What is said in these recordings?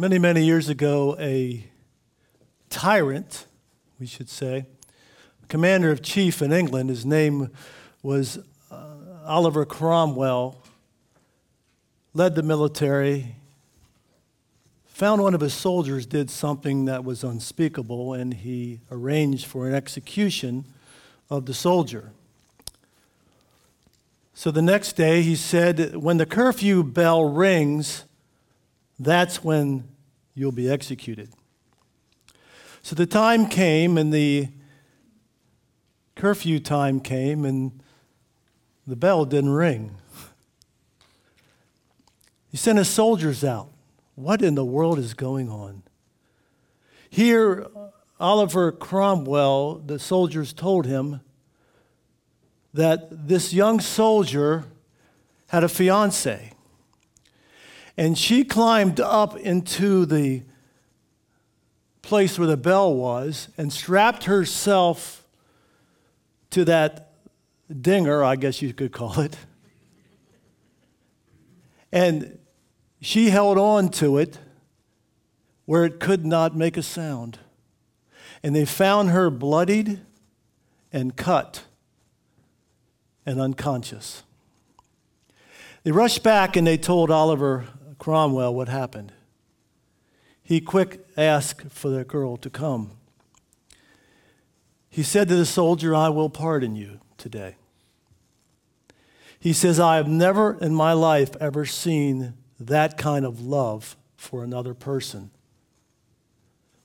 Many, many years ago, a tyrant, we should say, commander of chief in England, his name was uh, Oliver Cromwell, led the military, found one of his soldiers did something that was unspeakable, and he arranged for an execution of the soldier. So the next day, he said, When the curfew bell rings, that's when you'll be executed. So the time came, and the curfew time came, and the bell didn't ring. He sent his soldiers out. What in the world is going on? Here, Oliver Cromwell, the soldiers told him that this young soldier had a fiance. And she climbed up into the place where the bell was and strapped herself to that dinger, I guess you could call it. And she held on to it where it could not make a sound. And they found her bloodied and cut and unconscious. They rushed back and they told Oliver Cromwell what happened. He quick asked for the girl to come. He said to the soldier, I will pardon you today. He says, I have never in my life ever seen that kind of love for another person.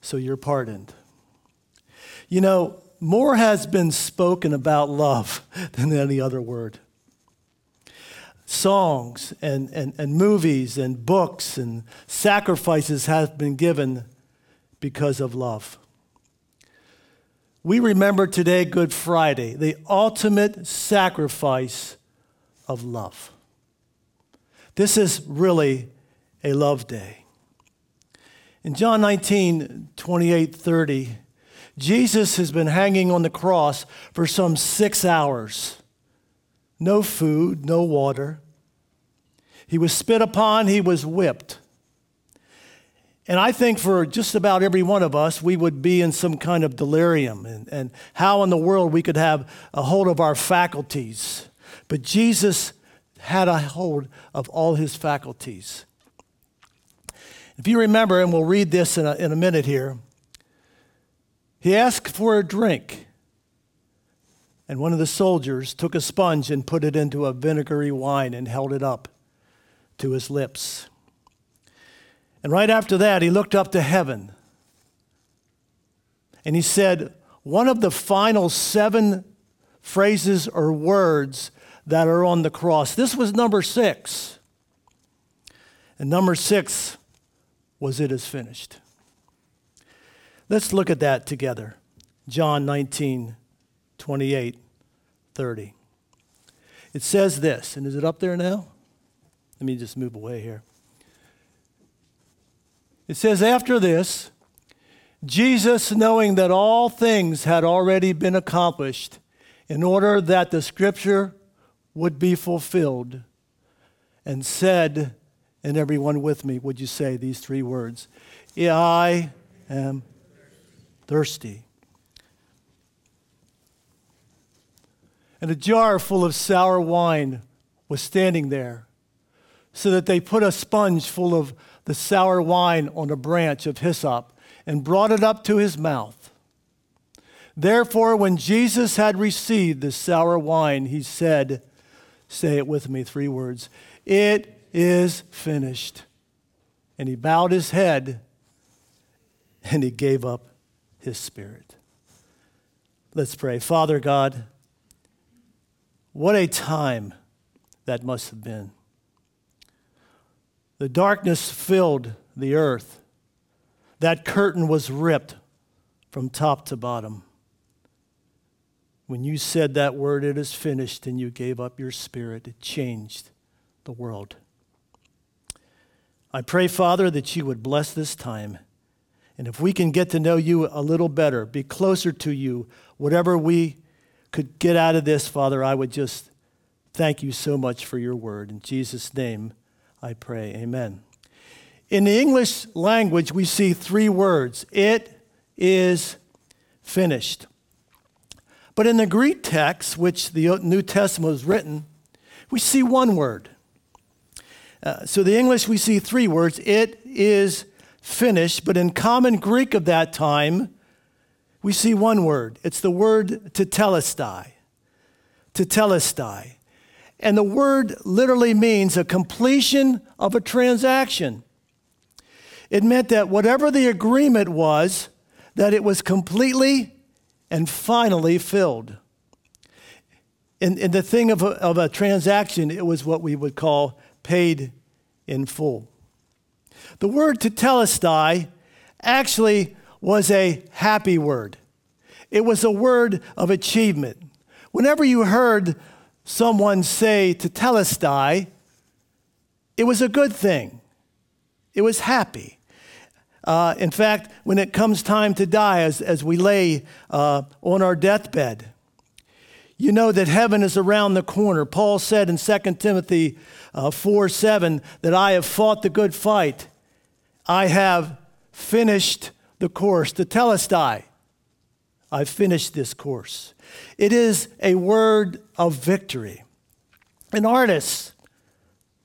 So you're pardoned. You know, more has been spoken about love than any other word. Songs and, and, and movies and books and sacrifices have been given because of love. We remember today Good Friday, the ultimate sacrifice of love. This is really a love day. In John 19, 28, 30, Jesus has been hanging on the cross for some six hours. No food, no water. He was spit upon, he was whipped. And I think for just about every one of us, we would be in some kind of delirium and, and how in the world we could have a hold of our faculties. But Jesus had a hold of all his faculties. If you remember, and we'll read this in a, in a minute here, he asked for a drink. And one of the soldiers took a sponge and put it into a vinegary wine and held it up to his lips. And right after that, he looked up to heaven and he said, one of the final seven phrases or words that are on the cross. This was number six. And number six was, It is finished. Let's look at that together. John 19, 28, 30. It says this, and is it up there now? Let me just move away here. It says, After this, Jesus, knowing that all things had already been accomplished, in order that the scripture would be fulfilled, and said, and everyone with me, would you say these three words? I am thirsty. And a jar full of sour wine was standing there, so that they put a sponge full of the sour wine on a branch of hyssop and brought it up to his mouth. Therefore, when Jesus had received the sour wine, he said, Say it with me, three words. It is finished. And he bowed his head and he gave up his spirit. Let's pray. Father God, what a time that must have been. The darkness filled the earth. That curtain was ripped from top to bottom. When you said that word, it is finished, and you gave up your spirit, it changed the world. I pray, Father, that you would bless this time. And if we can get to know you a little better, be closer to you, whatever we could get out of this, Father, I would just thank you so much for your word. In Jesus' name, I pray. Amen. In the English language, we see three words it is finished. But in the Greek text, which the New Testament was written, we see one word. Uh, so the English, we see three words it is finished. But in common Greek of that time, we see one word. It's the word tetelestai. Tetelestai. And the word literally means a completion of a transaction. It meant that whatever the agreement was, that it was completely and finally filled. In, in the thing of a, of a transaction, it was what we would call paid in full. The word tetelestai actually was a happy word. It was a word of achievement. Whenever you heard someone say tetelestai, it was a good thing. It was happy. Uh, in fact, when it comes time to die, as, as we lay uh, on our deathbed, you know that heaven is around the corner. Paul said in 2 Timothy uh, 4 7 that I have fought the good fight. I have finished the course, tetelestai. I've finished this course. It is a word of victory. An artist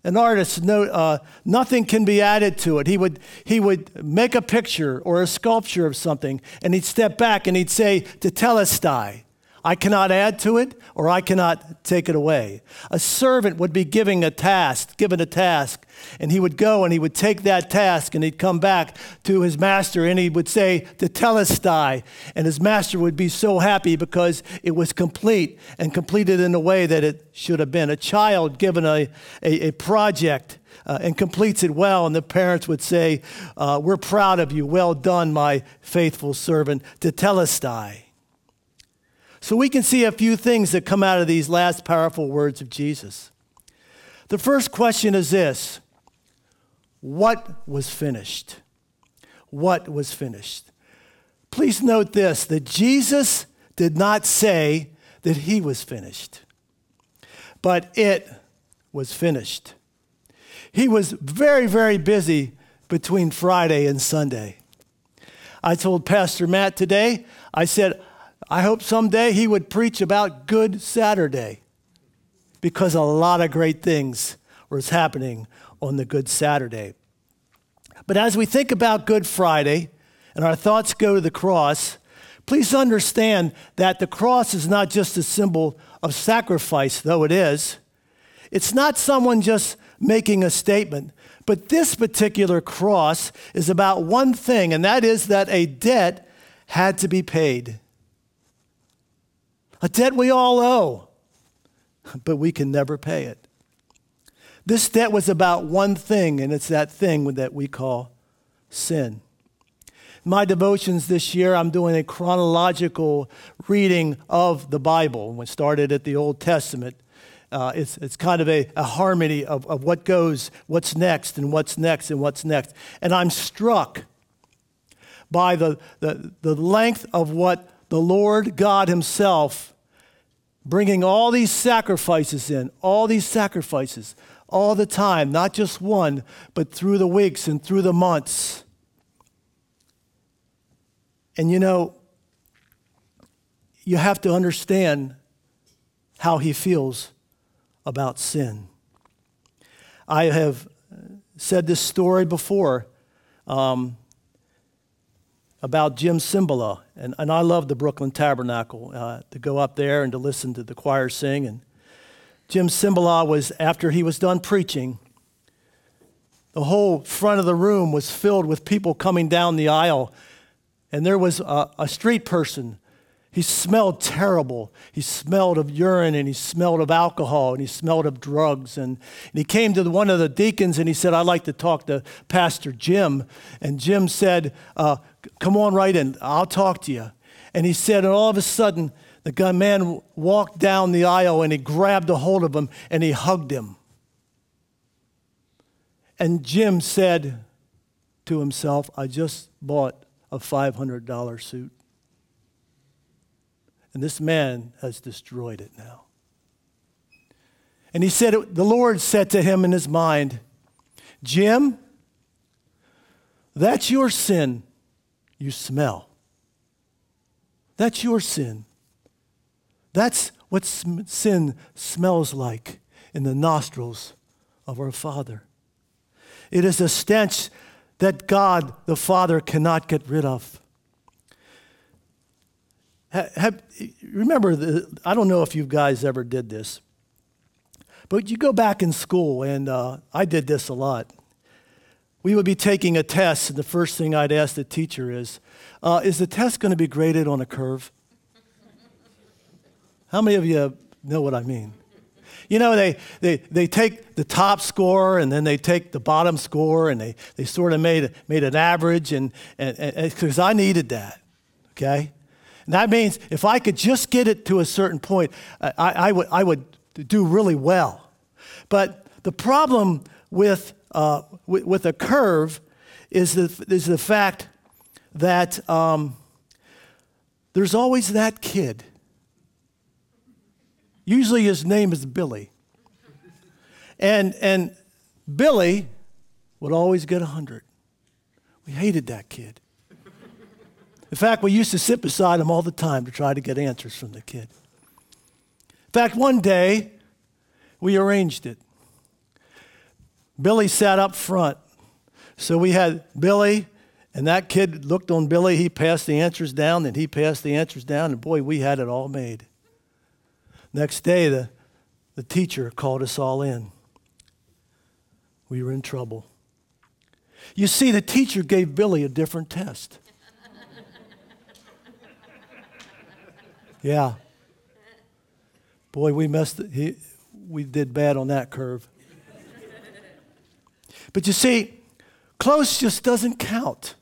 an artist, no, uh, nothing can be added to it. He would, he would make a picture or a sculpture of something, and he'd step back and he'd say, tetelestai, I cannot add to it or I cannot take it away. A servant would be giving a task, given a task, and he would go and he would take that task and he'd come back to his master and he would say, tetelestai. And his master would be so happy because it was complete and completed in the way that it should have been. A child given a, a, a project uh, and completes it well, and the parents would say, uh, We're proud of you. Well done, my faithful servant, tetelestai. So we can see a few things that come out of these last powerful words of Jesus. The first question is this What was finished? What was finished? Please note this that Jesus did not say that he was finished, but it was finished. He was very, very busy between Friday and Sunday. I told Pastor Matt today, I said, I hope someday he would preach about Good Saturday because a lot of great things was happening on the Good Saturday. But as we think about Good Friday and our thoughts go to the cross, please understand that the cross is not just a symbol of sacrifice, though it is. It's not someone just making a statement, but this particular cross is about one thing, and that is that a debt had to be paid a debt we all owe, but we can never pay it. This debt was about one thing, and it's that thing that we call sin. my devotions this year, I'm doing a chronological reading of the Bible. We started at the Old Testament. Uh, it's, it's kind of a, a harmony of, of what goes, what's next, and what's next, and what's next. And I'm struck by the, the, the length of what the Lord God Himself bringing all these sacrifices in, all these sacrifices, all the time, not just one, but through the weeks and through the months. And you know, you have to understand how he feels about sin. I have said this story before. Um, about Jim Cymbala. And, and I love the Brooklyn Tabernacle uh, to go up there and to listen to the choir sing. And Jim Cymbala was, after he was done preaching, the whole front of the room was filled with people coming down the aisle. And there was a, a street person he smelled terrible. He smelled of urine and he smelled of alcohol and he smelled of drugs. And, and, he came to one of the deacons and he said, I'd like to talk to Pastor Jim. And Jim said, uh, Come on right in, I'll talk to you. And he said, and all of a sudden, the man walked down the aisle and he grabbed a hold of him and he hugged him. And Jim said to himself, I just bought a $500 suit. And this man has destroyed it now. And he said, The Lord said to him in his mind, Jim, That's your sin you smell. That's your sin. That's what sm- sin smells like in the nostrils of our Father. It is a stench that God the Father cannot get rid of. Have, remember, the, I don't know if you guys ever did this, but you go back in school, and uh, I did this a lot. We would be taking a test, and the first thing I'd ask the teacher is, uh, Is the test going to be graded on a curve? How many of you know what I mean? You know, they, they, they take the top score and then they take the bottom score and they, they sort of made, made an average, and because I needed that, okay? And that means if I could just get it to a certain point, I, I, would, I would do really well. But the problem with, uh, with, with, a curve is the, is the fact that um, there's always that kid Usually his name is Billy. And, and Billy would always get 100. We hated that kid. In fact, we used to sit beside him all the time to try to get answers from the kid. In fact, one day, we arranged it. Billy sat up front. So we had Billy, and that kid looked on Billy. He passed the answers down, and he passed the answers down, and boy, we had it all made. Next day, the, the teacher called us all in. We were in trouble. You see, the teacher gave Billy a different test. yeah. Boy, we messed. He, we did bad on that curve. But you see, close just doesn't count.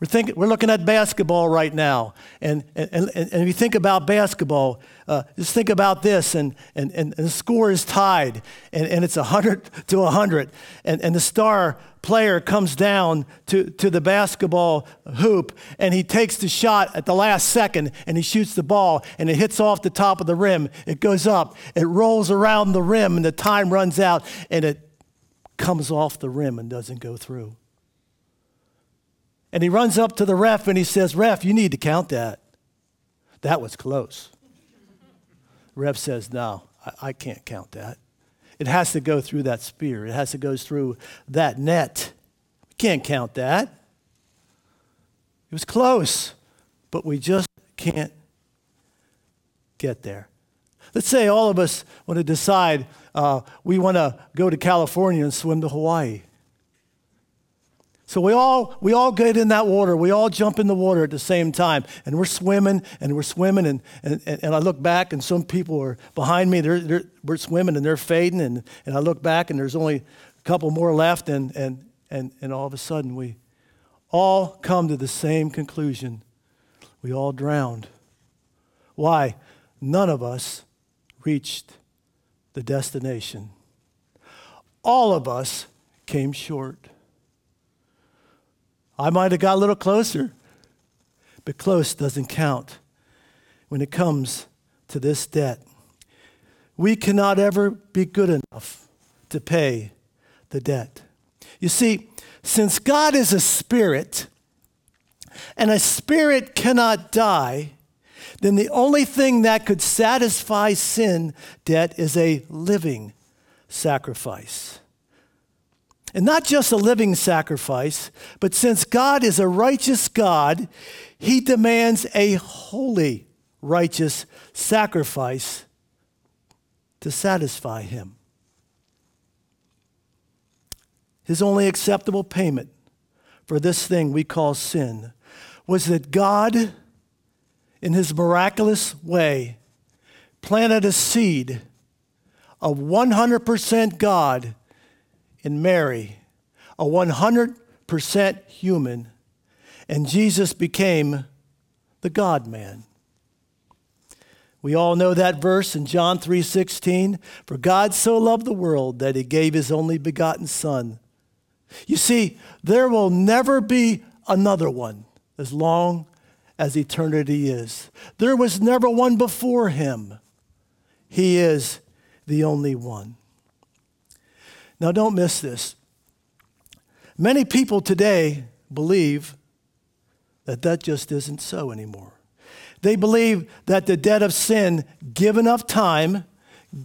We're, thinking, we're looking at basketball right now. And, and, and, and if you think about basketball, uh, just think about this. And, and, and, the score is tied, and, and it's 100 to 100. And, and the star player comes down to, to the basketball hoop, and he takes the shot at the last second, and he shoots the ball, and it hits off the top of the rim. It goes up, it rolls around the rim, and the time runs out, and it comes off the rim and doesn't go through. And he runs up to the ref and he says, Ref, you need to count that. That was close. Ref says, No, I, I can't count that. It has to go through that spear, it has to go through that net. We can't count that. It was close, but we just can't get there. Let's say all of us want to decide uh, we want to go to California and swim to Hawaii. So we all, we all get in that water. We all jump in the water at the same time. And we're swimming and we're swimming. And, and, and I look back and some people are behind me. They're, they're, we're swimming and they're fading. And, and I look back and there's only a couple more left. And, and, and, and all of a sudden we all come to the same conclusion. We all drowned. Why? None of us reached the destination. All of us came short. I might have got a little closer, but close doesn't count when it comes to this debt. We cannot ever be good enough to pay the debt. You see, since God is a spirit, and a spirit cannot die, then the only thing that could satisfy sin debt is a living sacrifice. And not just a living sacrifice, but since God is a righteous God, he demands a holy, righteous sacrifice to satisfy him. His only acceptable payment for this thing we call sin was that God, in his miraculous way, planted a seed of 100% God in Mary, a 100% human, and Jesus became the God man. We all know that verse in John 3:16, for God so loved the world that he gave his only begotten son. You see, there will never be another one as long as eternity is. There was never one before him. He is the only one. Now, don't miss this. Many people today believe that that just isn't so anymore. They believe that the debt of sin, given enough time,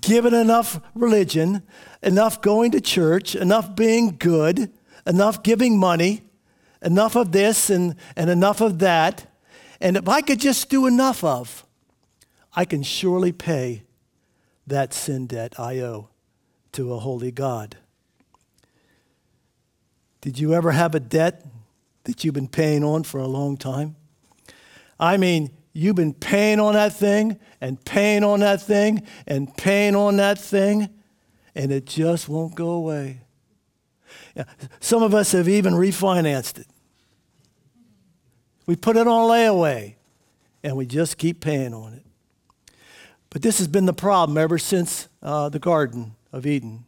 given enough religion, enough going to church, enough being good, enough giving money, enough of this and, and enough of that, and if I could just do enough of, I can surely pay that sin debt I owe to a holy God. Did you ever have a debt that you've been paying on for a long time? I mean, you've been paying on that thing and paying on that thing and paying on that thing, and it just won't go away. Some of us have even refinanced it. We put it on layaway, and we just keep paying on it. But this has been the problem ever since uh, the Garden of Eden.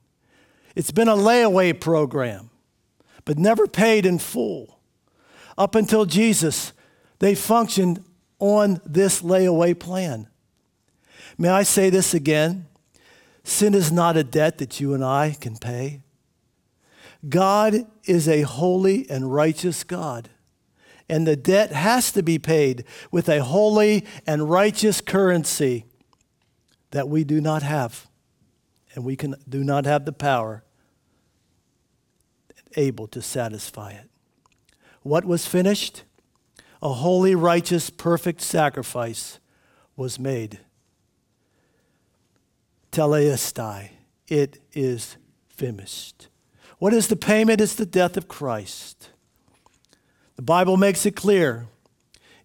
It's been a layaway program, but never paid in full. Up until Jesus, they functioned on this layaway plan. May I say this again? Sin is not a debt that you and I can pay. God is a holy and righteous God, and the debt has to be paid with a holy and righteous currency that we do not have, and we can, do not have the power able to satisfy it. What was finished? A holy, righteous, perfect sacrifice was made. Telestai, it is finished. What is the payment? It's the death of Christ. The Bible makes it clear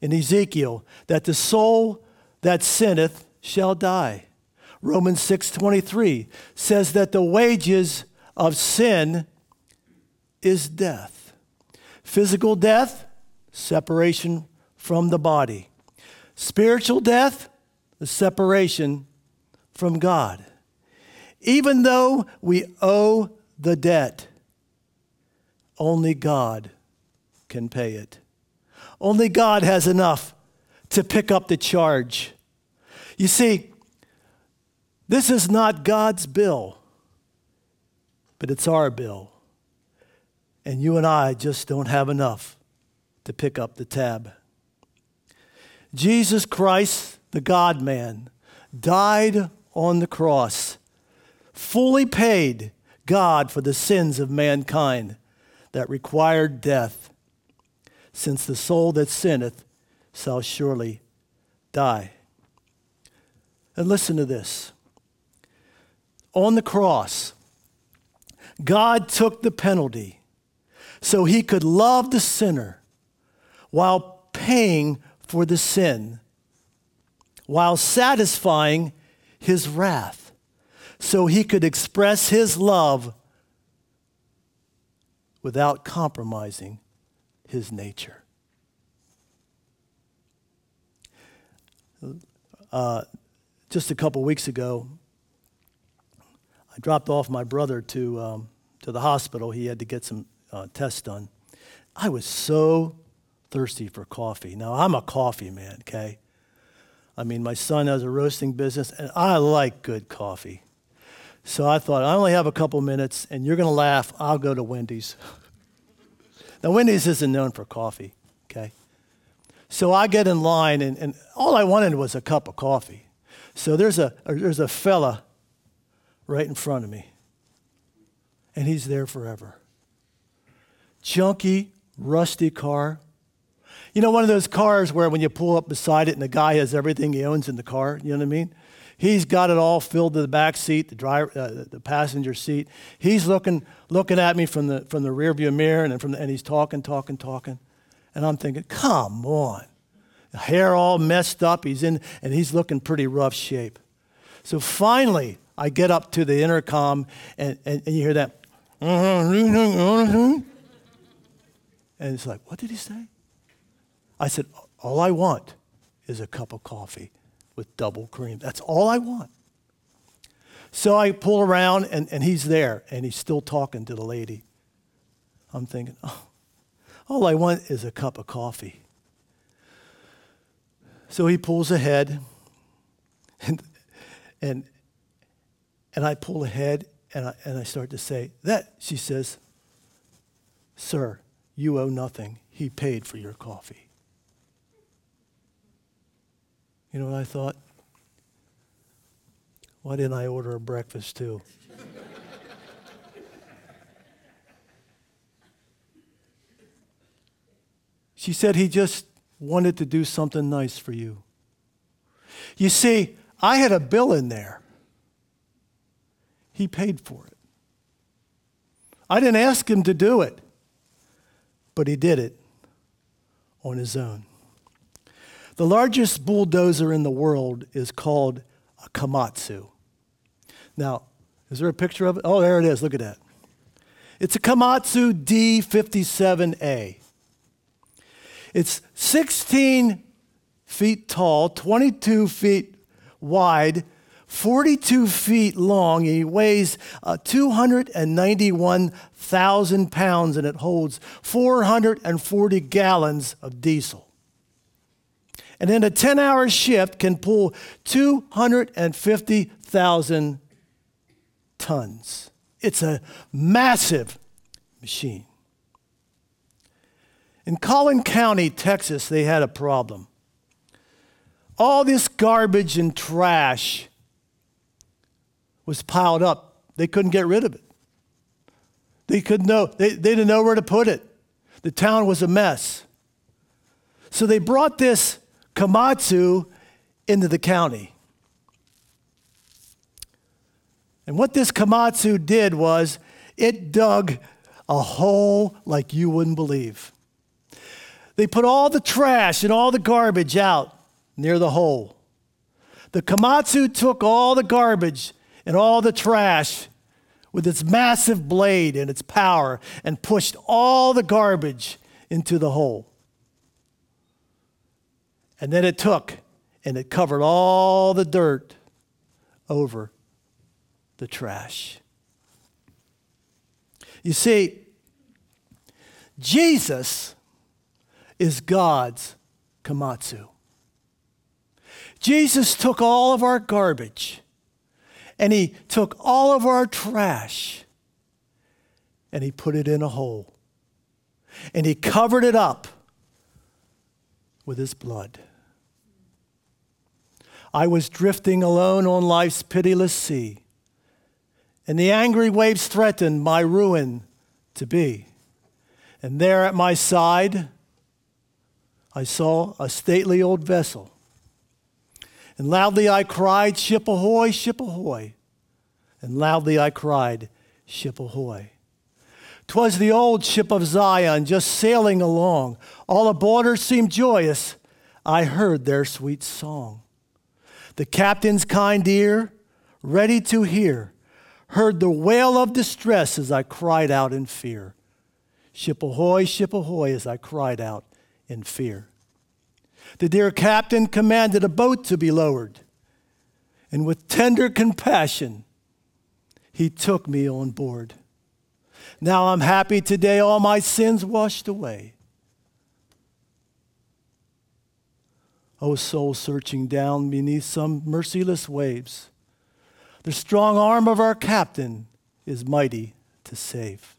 in Ezekiel that the soul that sinneth shall die. Romans 6:23 says that the wages of sin is death. Physical death, separation from the body. Spiritual death, the separation from God. Even though we owe the debt, only God can pay it. Only God has enough to pick up the charge. You see, this is not God's bill, but it's our bill. And you and I just don't have enough to pick up the tab. Jesus Christ, the God man, died on the cross, fully paid God for the sins of mankind that required death, since the soul that sinneth shall surely die. And listen to this on the cross, God took the penalty so he could love the sinner while paying for the sin, while satisfying his wrath, so he could express his love without compromising his nature. Uh, just a couple weeks ago, I dropped off my brother to, um, to the hospital. He had to get some uh, tests done. I was so thirsty for coffee. Now, I'm a coffee man, okay? I mean, my son has a roasting business, and I like good coffee. So I thought, I only have a couple minutes, and you're going to laugh. I'll go to Wendy's. now, Wendy's isn't known for coffee, okay? So I get in line, and, and all I wanted was a cup of coffee. So there's a, there's a fella right in front of me. And he's there forever. Junky, rusty car. You know, one of those cars where when you pull up beside it and the guy has everything he owns in the car, you know what I mean? He's got it all filled to the back seat, the driver, uh, the passenger seat. He's looking, looking at me from the from the rearview mirror, and from the, and he's talking, talking, talking, and I'm thinking, come on, hair all messed up. He's in, and he's looking pretty rough shape. So finally, I get up to the intercom and, and, and you hear that. And it's like, what did he say? I said, all I want is a cup of coffee with double cream. That's all I want. So I pull around and, and he's there and he's still talking to the lady. I'm thinking, oh, all I want is a cup of coffee. So he pulls ahead and, and, and I pull ahead and I, and I start to say, That, she says, Sir, you owe nothing. He paid for your coffee. You know what I thought? Why didn't I order a breakfast too? she said he just wanted to do something nice for you. You see, I had a bill in there. He paid for it. I didn't ask him to do it, but he did it on his own. The largest bulldozer in the world is called a Komatsu. Now, is there a picture of it? Oh, there it is. Look at that. It's a Komatsu D57A. It's 16 feet tall, 22 feet wide, 42 feet long. and it weighs uh, 291,000 pounds and it holds 440 gallons of diesel. And then a 10 hour shift can pull 250,000 tons. It's a massive machine. In Collin County, Texas, they had a problem. All this garbage and trash was piled up. They couldn't get rid of it. They couldn't know, they, they didn't know where to put it. The town was a mess. So they brought this Komatsu into the county. And what this Komatsu did was it dug a hole like you wouldn't believe. They put all the trash and all the garbage out near the hole. The Komatsu took all the garbage and all the trash with its massive blade and its power and pushed all the garbage into the hole. And then it took and it covered all the dirt over the trash. You see, Jesus is God's Komatsu. Jesus took all of our garbage and he took all of our trash and he put it in a hole. And he covered it up with his blood. I was drifting alone on life's pitiless sea, and the angry waves threatened my ruin to be. And there at my side, I saw a stately old vessel and loudly I cried, Ship ahoy, ship ahoy. And loudly I cried, Ship ahoy. 'Twas the old ship of Zion just sailing along. All aboard her seemed joyous. I heard their sweet song. The captain's kind ear, ready to hear, heard the wail of distress as I cried out in fear. Ship ahoy, ship ahoy, as I cried out in fear. The dear captain commanded a boat to be lowered, and with tender compassion, he took me on board. Now I'm happy today, all my sins washed away. O soul searching down beneath some merciless waves, the strong arm of our captain is mighty to save.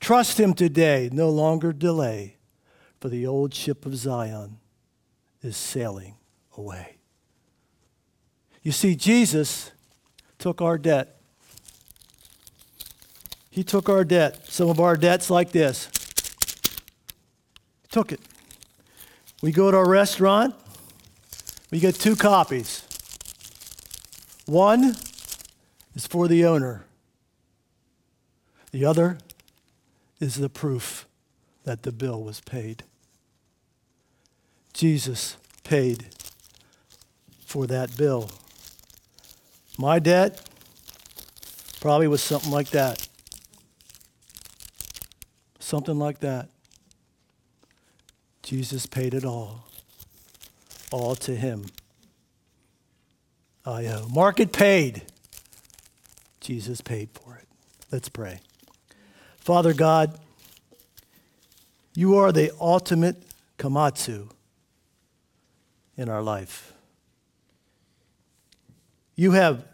Trust him today, no longer delay, for the old ship of Zion is sailing away. You see, Jesus took our debt. He took our debt. Some of our debts like this. He took it. We go to a restaurant, we get two copies. One is for the owner, the other is the proof that the bill was paid. Jesus paid for that bill. My debt probably was something like that. Something like that. Jesus paid it all. All to him. I uh, owe. Market paid. Jesus paid for it. Let's pray. Father God, you are the ultimate komatsu in our life. You have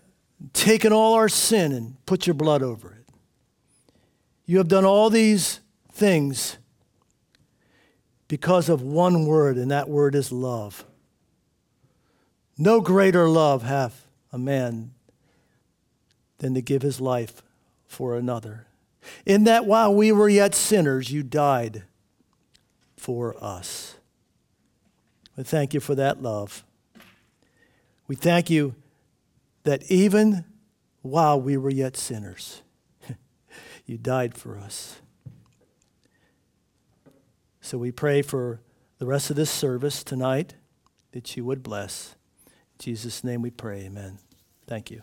taken all our sin and put your blood over it. You have done all these things because of one word, and that word is love. No greater love hath a man than to give his life for another. In that while we were yet sinners, you died for us. We thank you for that love. We thank you that even while we were yet sinners, you died for us. So we pray for the rest of this service tonight that you would bless. Jesus' name we pray, amen. Thank you.